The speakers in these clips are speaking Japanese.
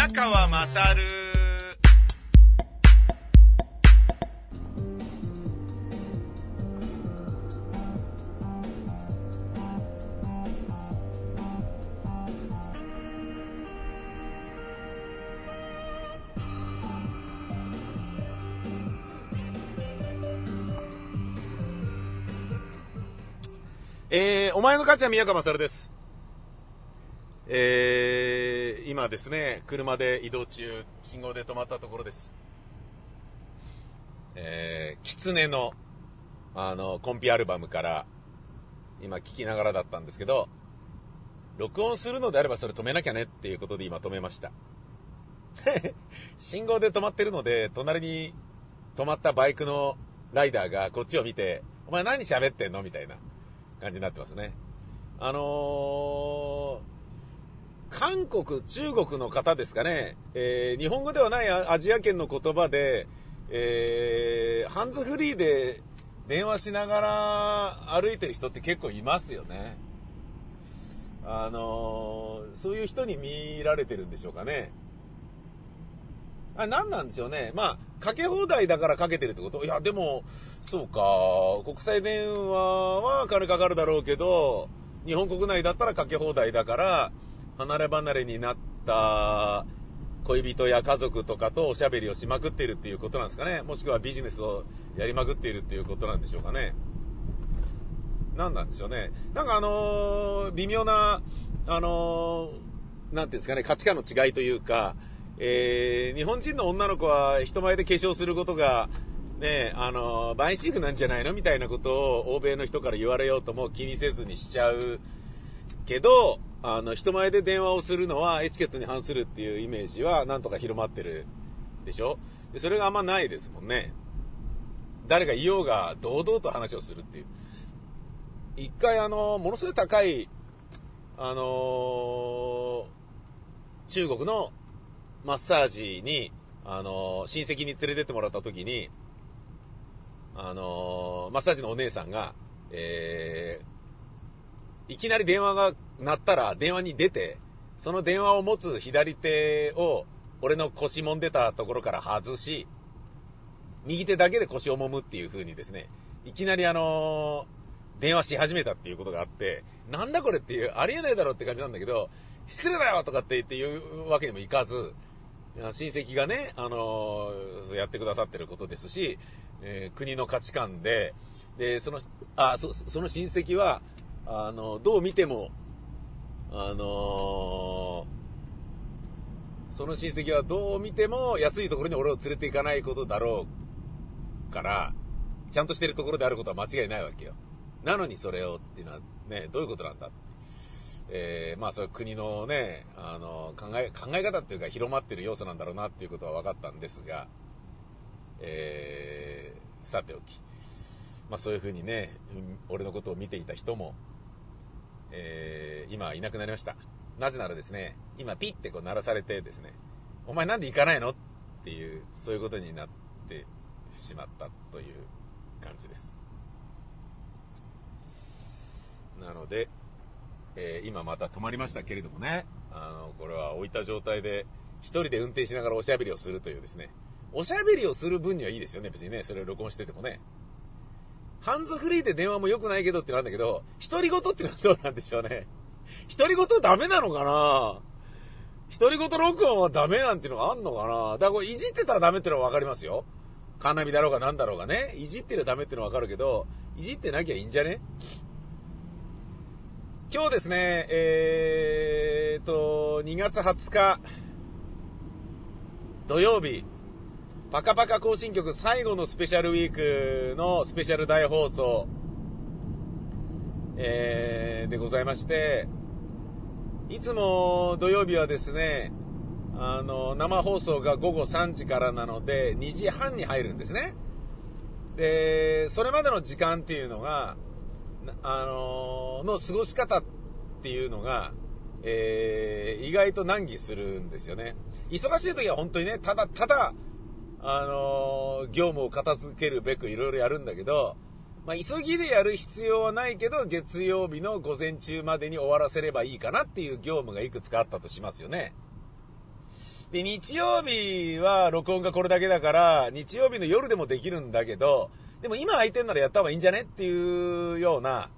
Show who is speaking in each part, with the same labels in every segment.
Speaker 1: 宮川まさるえー、お前の母ちゃん宮川まさるです。えー、今ですね、車で移動中、信号で止まったところです。えー、キツネの、あの、コンピアルバムから、今聞きながらだったんですけど、録音するのであればそれ止めなきゃねっていうことで今止めました。信号で止まってるので、隣に止まったバイクのライダーがこっちを見て、お前何喋ってんのみたいな感じになってますね。あのー、韓国、中国の方ですかね、えー日本語ではないアジア圏の言葉で、えーハンズフリーで電話しながら歩いてる人って結構いますよね。あのーそういう人に見られてるんでしょうかね。あ、何なんでしょうね。まあ、かけ放題だからかけてるってこと？いや、でも、そうか、国際電話は金かかるだろうけど、日本国内だったらかけ放題だから、離れ離れになった恋人や家族とかとおしゃべりをしまくっているっていうことなんですかね。もしくはビジネスをやりまくっているっていうことなんでしょうかね。何なんでしょうね。なんかあのー微妙な、あのーなんていうんですかね、価値観の違いというか、えー日本人の女の子は人前で化粧することが、ね、あの、バイシーフなんじゃないのみたいなことを欧米の人から言われようとも気にせずにしちゃうけど、あの、人前で電話をするのはエチケットに反するっていうイメージはなんとか広まってるでしょ？でそれがあんまないですもんね。誰が言おうが堂々と話をするっていう。一回あの、ものすごい高い、あのー中国のマッサージに、あのー親戚に連れてってもらった時に、あのーマッサージのお姉さんが、えーいきなり電話が鳴ったら電話に出て、その電話を持つ左手を俺の腰揉んでたところから外し、右手だけで腰を揉むっていう風にですね、いきなりあのー電話し始めたっていうことがあって、なんだこれっていう、ありえないだろって感じなんだけど、失礼だよとかって言って言うわけにもいかず、親戚がね、あのーやってくださってることですし、えー国の価値観で、で、その、あ、そ、その親戚は、あの、どう見ても、あのーその親戚はどう見ても安いところに俺を連れて行かないことだろうから、ちゃんとしてるところであることは間違いないわけよ。なのにそれをっていうのはね、どういうことなんだ？えーまあそれは国のね、あの、考え、考え方っていうか広まってる要素なんだろうなっていうことは分かったんですが、えーさておき。まあそういうふうにね、俺のことを見ていた人も、えー今いなくなりました。なぜならですね、今ピッてこう鳴らされてですね、お前なんで行かないのっていう、そういうことになってしまったという感じです。なので、えー今また止まりましたけれどもね、あの、これは置いた状態で、一人で運転しながらおしゃべりをするというですね、おしゃべりをする分にはいいですよね、別にね、それを録音しててもね。ハンズフリーで電話も良くないけどってなんだけど、独り言ってのはどうなんでしょうね。独り言ダメなのかな？独り言録音はダメなんていうのがあんのかな？だからこれいじってたらダメってのはわかりますよ。カーナビだろうがなんだろうがね。いじってりゃダメってのはわかるけど、いじってなきゃいいんじゃね？今日ですね、えーと、2月20日、土曜日、パカパカ更新曲最後のスペシャルウィークのスペシャル大放送、えーでございまして、いつも土曜日はですね、あの、生放送が午後3時からなので、2時半に入るんですね。で、それまでの時間っていうのが、あのの過ごし方っていうのが、えー意外と難儀するんですよね。忙しい時は本当にね、ただただ、あの業務を片付けるべくいろいろやるんだけど、まあ、急ぎでやる必要はないけど、月曜日の午前中までに終わらせればいいかなっていう業務がいくつかあったとしますよね。で、日曜日は録音がこれだけだから、日曜日の夜でもできるんだけど、でも今空いてんならやった方がいいんじゃねっていうような、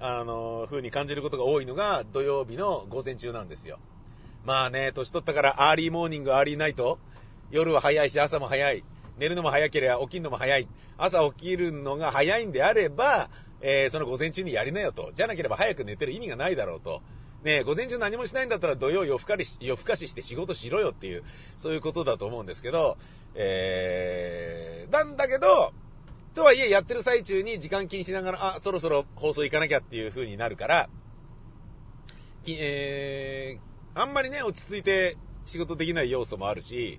Speaker 1: あの、風に感じることが多いのが土曜日の午前中なんですよ。まあね、年取ったから early morning、early night、夜は早いし朝も早い。寝るのも早ければ起きるのも早い。朝起きるのが早いんであれば、えー、その午前中にやりなよと。じゃなければ早く寝てる意味がないだろうと。ね、午前中何もしないんだったら土曜夜更かり夜更かしして仕事しろよっていう、そういうことだと思うんですけど、えー、なんだけど、とはいえやってる最中に時間気にしながら、あ、そろそろ放送行かなきゃっていう風になるから、えー、あんまりね、落ち着いて仕事できない要素もあるし、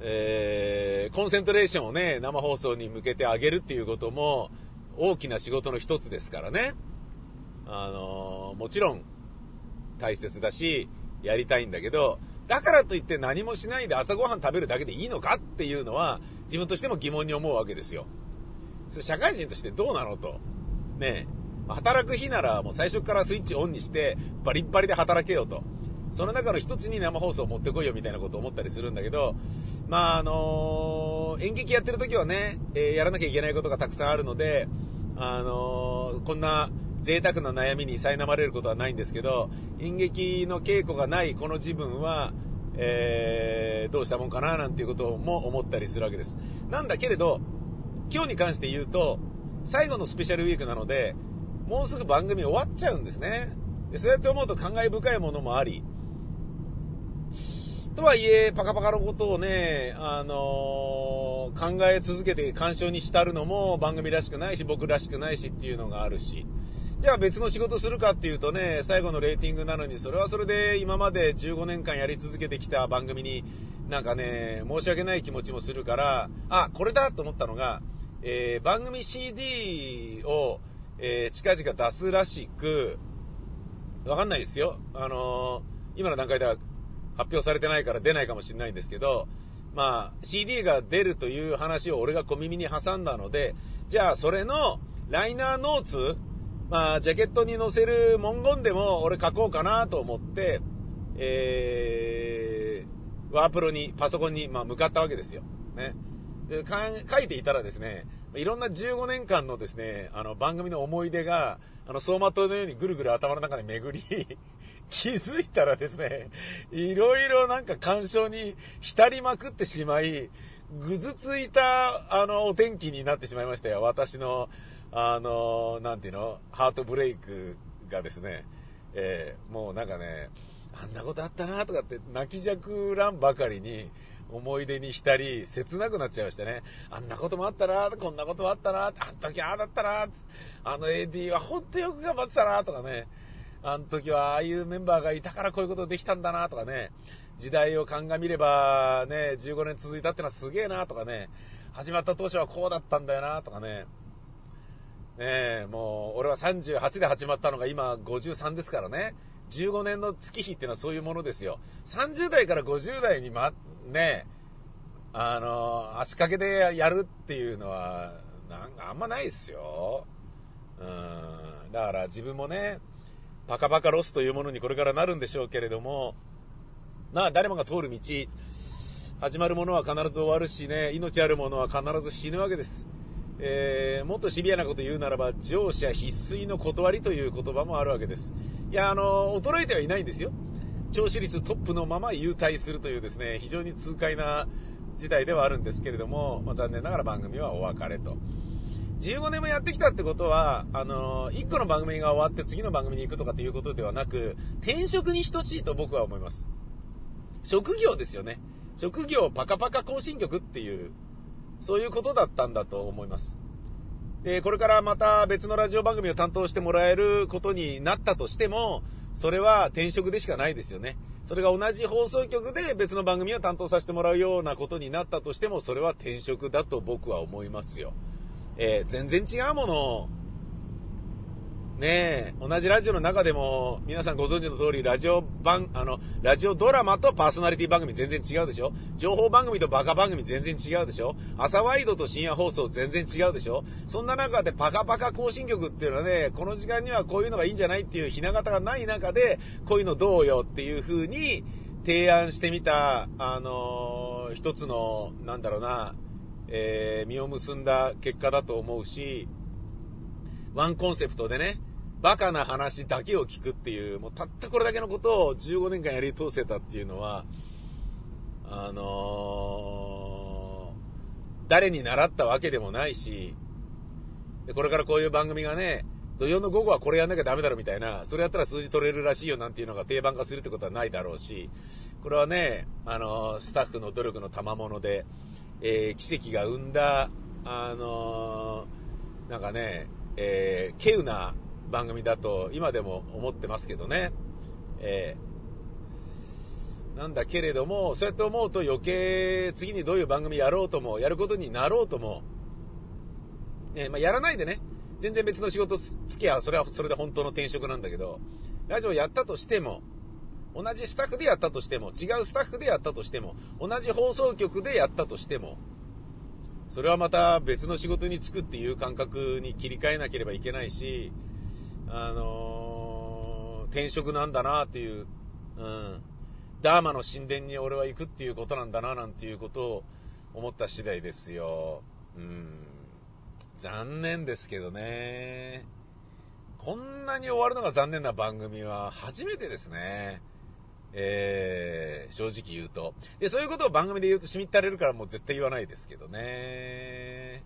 Speaker 1: えー、コンセントレーションをね、生放送に向けてあげるっていうことも、大きな仕事の一つですからね。あのー、もちろん、大切だし、やりたいんだけど、だからといって何もしないで朝ごはん食べるだけでいいのかっていうのは、自分としても疑問に思うわけですよ。それ社会人としてどうなのと。ねえ。働く日ならもう最初からスイッチオンにして、バリッバリで働けよと。その中の一つに生放送を持ってこいよみたいなことを思ったりするんだけど、まあ、あのー、演劇やってる時はね、えー、やらなきゃいけないことがたくさんあるので、あのー、こんな贅沢な悩みに苛まれることはないんですけど、演劇の稽古がないこの自分は、えー、どうしたもんかななんていうことも思ったりするわけです。なんだけれど、今日に関して言うと、最後のスペシャルウィークなので、もうすぐ番組終わっちゃうんですね。でそうやって思うと感慨深いものもあり、とはいえ、パカパカのことをね、あのー、考え続けて干渉に浸るのも番組らしくないし、僕らしくないしっていうのがあるし、じゃあ別の仕事するかっていうとね、最後のレーティングなのに、それはそれで今まで15年間やり続けてきた番組に、なんかね、申し訳ない気持ちもするから、あ、これだと思ったのが、えー、番組 CD を、えー、近々出すらしく、わかんないですよ。あのー、今の段階では発表されてないから出ないかもしれないんですけど、まあ、CD が出るという話を俺が小耳に挟んだので、じゃあそれのライナーノーツまあ、ジャケットに載せる文言でも俺書こうかなと思って、えー、ワープロに、パソコンに、まあ、向かったわけですよ。ね。で、書いていたらですね、いろんな15年間のですね、あの、番組の思い出が、あの、走馬灯のようにぐるぐる頭の中で巡り気づいたらですね、いろいろなんか干渉に浸りまくってしまい、ぐずついた、あの、お天気になってしまいましたよ。私の、あの、なんていうの、ハートブレイクがですね、えー、もうなんかね、あんなことあったなとかって泣きじゃくらんばかりに思い出に浸り、切なくなっちゃいましてね。あんなこともあったなこんなこともあったなあん時ああだったなあの AD はほんとよく頑張ってたなとかね。あの時はああいうメンバーがいたからこういうことできたんだなとかね。時代を鑑みればね、15年続いたってのはすげえなとかね。始まった当初はこうだったんだよなとかね。ねえ、もう、俺は38で始まったのが今53ですからね。15年の月日っていうのはそういうものですよ。30代から50代にま、ねあの、足掛けでやるっていうのは、なんかあんまないですよ。うん。だから自分もね、パカパカロスというものにこれからなるんでしょうけれども、まあ誰もが通る道、始まるものは必ず終わるしね、命あるものは必ず死ぬわけです。えー、もっとシビアなこと言うならば、乗車必須の断りという言葉もあるわけです。いや、あの、衰えてはいないんですよ。聴取率トップのまま優待するというですね、非常に痛快な事態ではあるんですけれども、まあ、残念ながら番組はお別れと。15年もやってきたってことは、あの、1個の番組が終わって次の番組に行くとかっていうことではなく、転職に等しいと僕は思います。職業ですよね。職業パカパカ更新曲っていうそういうことだったんだと思います。で、これからまた別のラジオ番組を担当してもらえることになったとしても、それは転職でしかないですよね。それが同じ放送局で別の番組を担当させてもらうようなことになったとしても、それは転職だと僕は思いますよ。えー、全然違うもの。ねえ、同じラジオの中でも、皆さんご存知の通り、ラジオ番、あの、ラジオドラマとパーソナリティ番組全然違うでしょ？情報番組とバカ番組全然違うでしょ？朝ワイドと深夜放送全然違うでしょ？そんな中でパカパカ更新曲っていうのはね、この時間にはこういうのがいいんじゃないっていうひな形がない中で、こういうのどうよっていう風に、提案してみた、あのー、一つの、なんだろうな、えー、実を結んだ結果だと思うし、ワンコンセプトでね、バカな話だけを聞くっていう、もうたったこれだけのことを15年間やり通せたっていうのは、あのー、誰に習ったわけでもないし、で、これからこういう番組がね、土曜の午後はこれやんなきゃダメだろみたいな、それやったら数字取れるらしいよなんていうのが定番化するってことはないだろうし、これはね、あのー、スタッフの努力の賜物で、えー、奇跡が生んだ、あのー、なんかね、えー、稀有な番組だと今でも思ってますけどね。えー、なんだけれども、そうやって思うと余計次にどういう番組やろうとも、やることになろうとも、ね、まあ、やらないでね、全然別の仕事つきゃ、それはそれで本当の転職なんだけど、ラジオやったとしても、同じスタッフでやったとしても、違うスタッフでやったとしても、同じ放送局でやったとしても、それはまた別の仕事に就くっていう感覚に切り替えなければいけないし、あのー、転職なんだなっていう、うん、ダーマの神殿に俺は行くっていうことなんだななんていうことを思った次第ですよ。うん、残念ですけどね。こんなに終わるのが残念な番組は初めてですね。えー、正直言うと。で、そういうことを番組で言うとしみったれるからもう絶対言わないですけどね。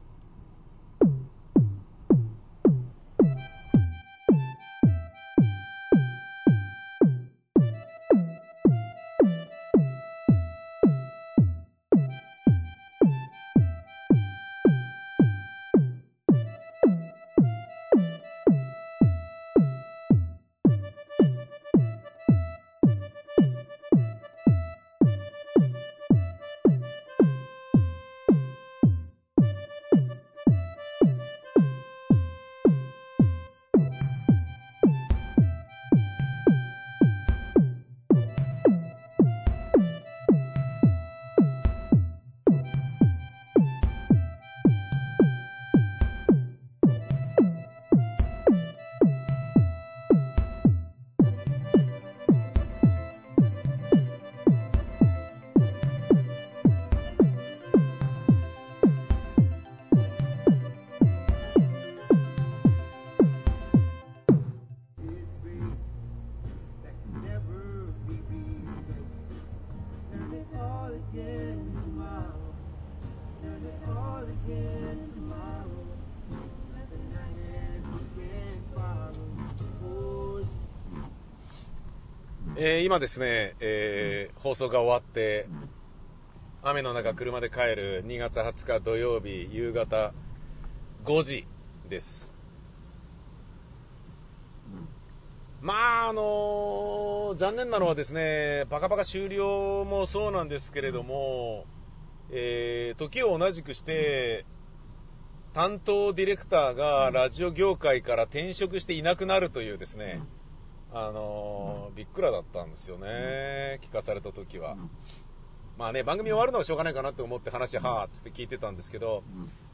Speaker 1: えー、今ですね、えー、放送が終わって、雨の中車で帰る2月20日土曜日夕方5時です。まあ、あのー、残念なのはですね、パカパカ終了もそうなんですけれども、えー、時を同じくして、担当ディレクターがラジオ業界から転職していなくなるというですね、あのー、びっくらだったんですよね、聞かされた時は。まあね、番組終わるのはしょうがないかなって思って話、はぁっつって聞いてたんですけど、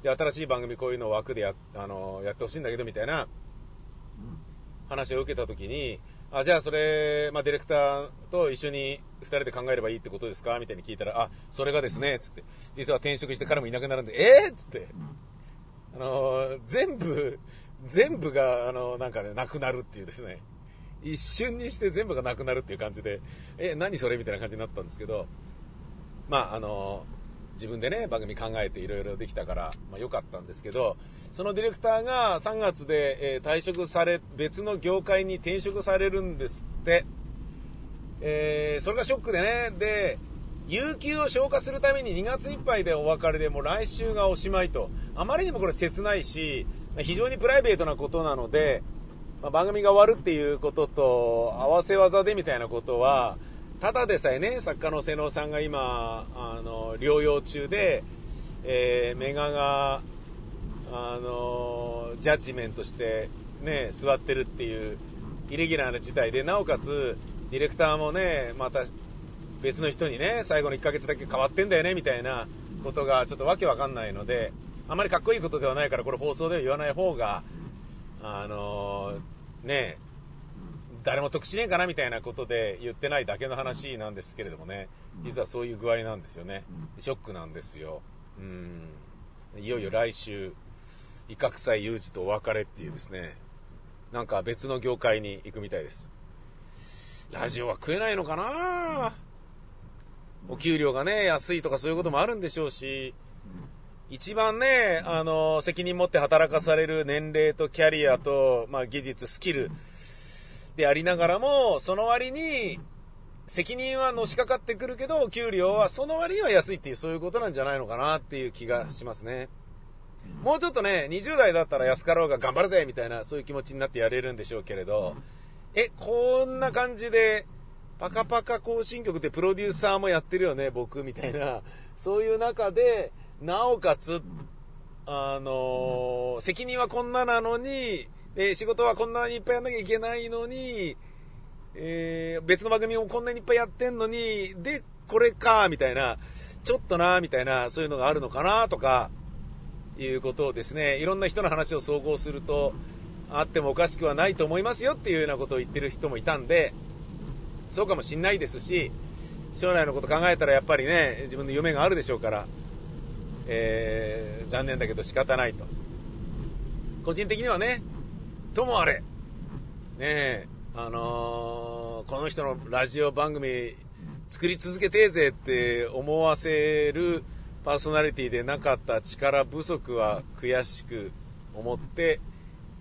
Speaker 1: で、新しい番組こういうの枠でや、あのー、やってほしいんだけど、みたいな話を受けた時に、あ、じゃあそれ、まあディレクターと一緒に二人で考えればいいってことですかみたいに聞いたら、あ、それがですね、つって、実は転職して彼もいなくなるんで、えー、っつって、あのー、全部、全部が、あのなんかね、なくなるっていうですね。一瞬にして全部がなくなるっていう感じで、え、何それみたいな感じになったんですけど、まあ、あの、自分でね、番組考えていろいろできたから、まあ良かったんですけど、そのディレクターが3月で、えー、退職され、別の業界に転職されるんですって、えー、それがショックでね、で、有給を消化するために2月いっぱいでお別れでもう来週がおしまいと。あまりにもこれ切ないし、非常にプライベートなことなので、まあ、番組が終わるっていうことと合わせ技でみたいなことは、ただでさえね、作家の瀬能さんが今、あの、療養中で、えー、メガが、あの、ジャッジメントしてね、座ってるっていう、イレギュラーな事態で、なおかつ、ディレクターもね、また別の人にね、最後の1ヶ月だけ変わってんだよね、みたいなことがちょっとわけわかんないので、あまりかっこいいことではないから、これ放送では言わない方が、あの、ね誰も得しねえかなみたいなことで言ってないだけの話なんですけれどもね、実はそういう具合なんですよね。ショックなんですよ。うん。いよいよ来週、威嚇祭有事とお別れっていうですね、なんか別の業界に行くみたいです。ラジオは食えないのかな？お給料がね、安いとかそういうこともあるんでしょうし、一番ね、あの、責任持って働かされる年齢とキャリアと、まあ技術、スキルでありながらも、その割に、責任はのしかかってくるけど、給料はその割には安いっていう、そういうことなんじゃないのかなっていう気がしますね。もうちょっとね、20代だったら安かろうが頑張るぜみたいな、そういう気持ちになってやれるんでしょうけれど、え、こんな感じで、パカパカ行進曲でプロデューサーもやってるよね、僕、みたいな、そういう中で、なおかつ、あのー、責任はこんななのに、え仕事はこんなにいっぱいやんなきゃいけないのに、えー、別の番組もこんなにいっぱいやってんのに、で、これか、みたいな、ちょっとな、みたいな、そういうのがあるのかな、とか、いうことをですね、いろんな人の話を総合すると、あってもおかしくはないと思いますよっていうようなことを言ってる人もいたんで、そうかもしんないですし、将来のこと考えたらやっぱりね、自分の夢があるでしょうから、えー、残念だけど仕方ないと。個人的にはね、ともあれ、ねえ、あのー、この人のラジオ番組作り続けてえぜって思わせるパーソナリティでなかった力不足は悔しく思って、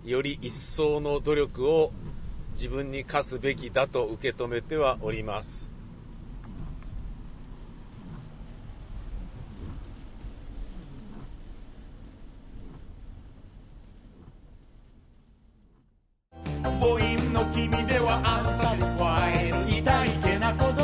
Speaker 1: より一層の努力を自分に課すべきだと受け止めてはおります。母音の君では unsatisfied 痛いけな子供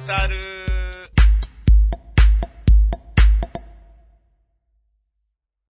Speaker 1: 宮川勝